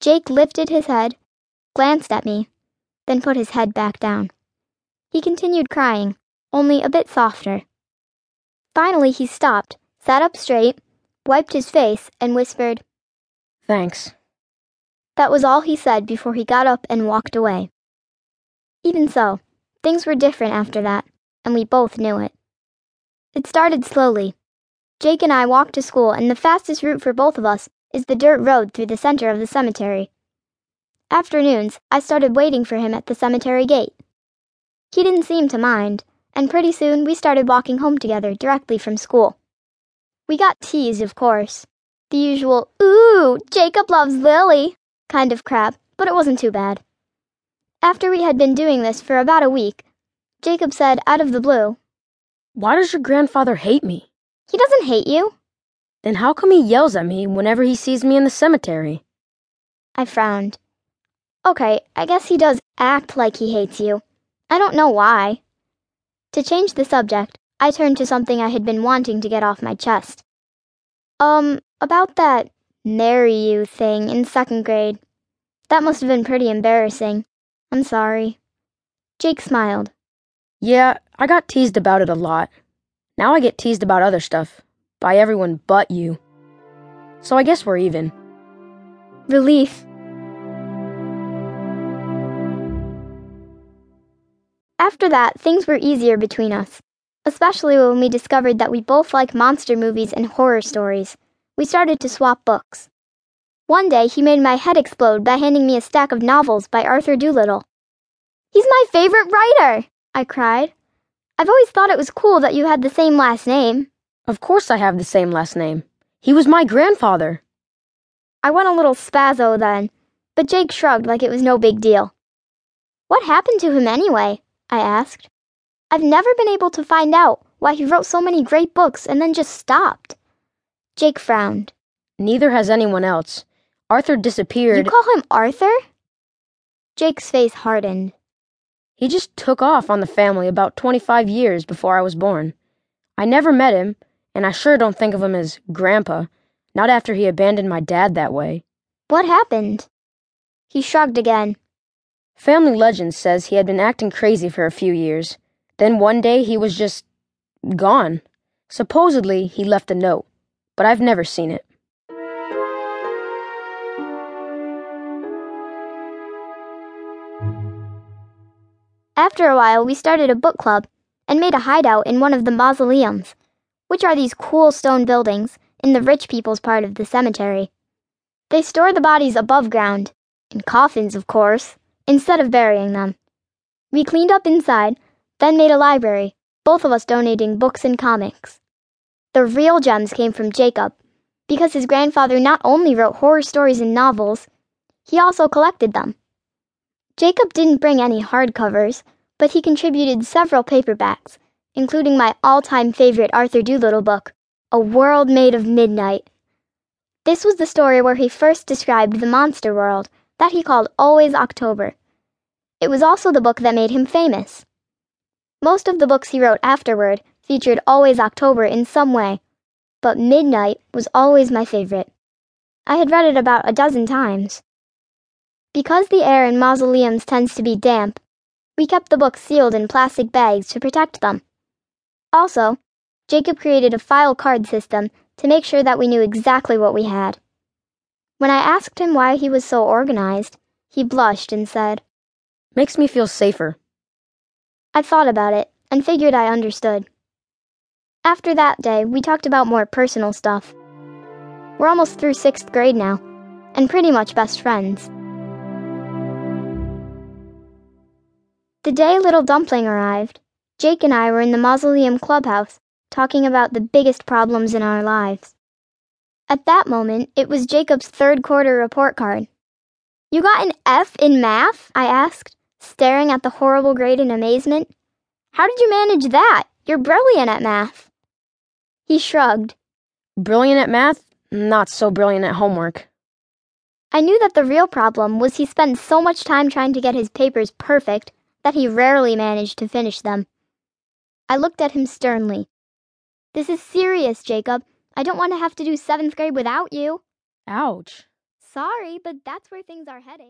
Jake lifted his head, glanced at me, then put his head back down. He continued crying, only a bit softer. Finally, he stopped, sat up straight, wiped his face, and whispered, Thanks. That was all he said before he got up and walked away. Even so, things were different after that, and we both knew it. It started slowly. Jake and I walked to school, and the fastest route for both of us is the dirt road through the center of the cemetery. Afternoons, I started waiting for him at the cemetery gate. He didn't seem to mind, and pretty soon we started walking home together directly from school. We got teased, of course. The usual, ooh, Jacob loves Lily kind of crap, but it wasn't too bad. After we had been doing this for about a week, Jacob said out of the blue, Why does your grandfather hate me? He doesn't hate you. Then how come he yells at me whenever he sees me in the cemetery? I frowned. Okay, I guess he does act like he hates you. I don't know why. To change the subject, I turned to something I had been wanting to get off my chest. Um, about that marry you thing in second grade. That must have been pretty embarrassing. I'm sorry. Jake smiled. Yeah, I got teased about it a lot. Now I get teased about other stuff. By everyone but you. So I guess we're even. Relief. After that, things were easier between us, especially when we discovered that we both like monster movies and horror stories. We started to swap books. One day, he made my head explode by handing me a stack of novels by Arthur Doolittle. He's my favorite writer, I cried. I've always thought it was cool that you had the same last name. Of course I have the same last name. He was my grandfather. I went a little spazzo then, but Jake shrugged like it was no big deal. What happened to him anyway? I asked. I've never been able to find out why he wrote so many great books and then just stopped. Jake frowned. Neither has anyone else. Arthur disappeared. You call him Arthur? Jake's face hardened. He just took off on the family about 25 years before I was born. I never met him, and I sure don't think of him as Grandpa, not after he abandoned my dad that way. What happened? He shrugged again. Family legend says he had been acting crazy for a few years. Then one day he was just gone. Supposedly he left a note, but I've never seen it. After a while, we started a book club and made a hideout in one of the mausoleums, which are these cool stone buildings in the rich people's part of the cemetery. They store the bodies above ground, in coffins, of course, instead of burying them. We cleaned up inside, then made a library, both of us donating books and comics. The real gems came from Jacob, because his grandfather not only wrote horror stories and novels, he also collected them. Jacob didn't bring any hardcovers, but he contributed several paperbacks, including my all time favorite Arthur Doolittle book, A World Made of Midnight. This was the story where he first described the monster world that he called Always October. It was also the book that made him famous. Most of the books he wrote afterward featured Always October in some way, but Midnight was always my favorite. I had read it about a dozen times. Because the air in mausoleums tends to be damp, we kept the books sealed in plastic bags to protect them. Also, Jacob created a file card system to make sure that we knew exactly what we had. When I asked him why he was so organized, he blushed and said, Makes me feel safer. I thought about it and figured I understood. After that day, we talked about more personal stuff. We're almost through sixth grade now, and pretty much best friends. The day Little Dumpling arrived, Jake and I were in the mausoleum clubhouse talking about the biggest problems in our lives. At that moment, it was Jacob's third quarter report card. You got an F in math? I asked, staring at the horrible grade in amazement. How did you manage that? You're brilliant at math. He shrugged. Brilliant at math, not so brilliant at homework. I knew that the real problem was he spent so much time trying to get his papers perfect that he rarely managed to finish them. I looked at him sternly. This is serious, Jacob. I don't want to have to do seventh grade without you. Ouch. Sorry, but that's where things are heading.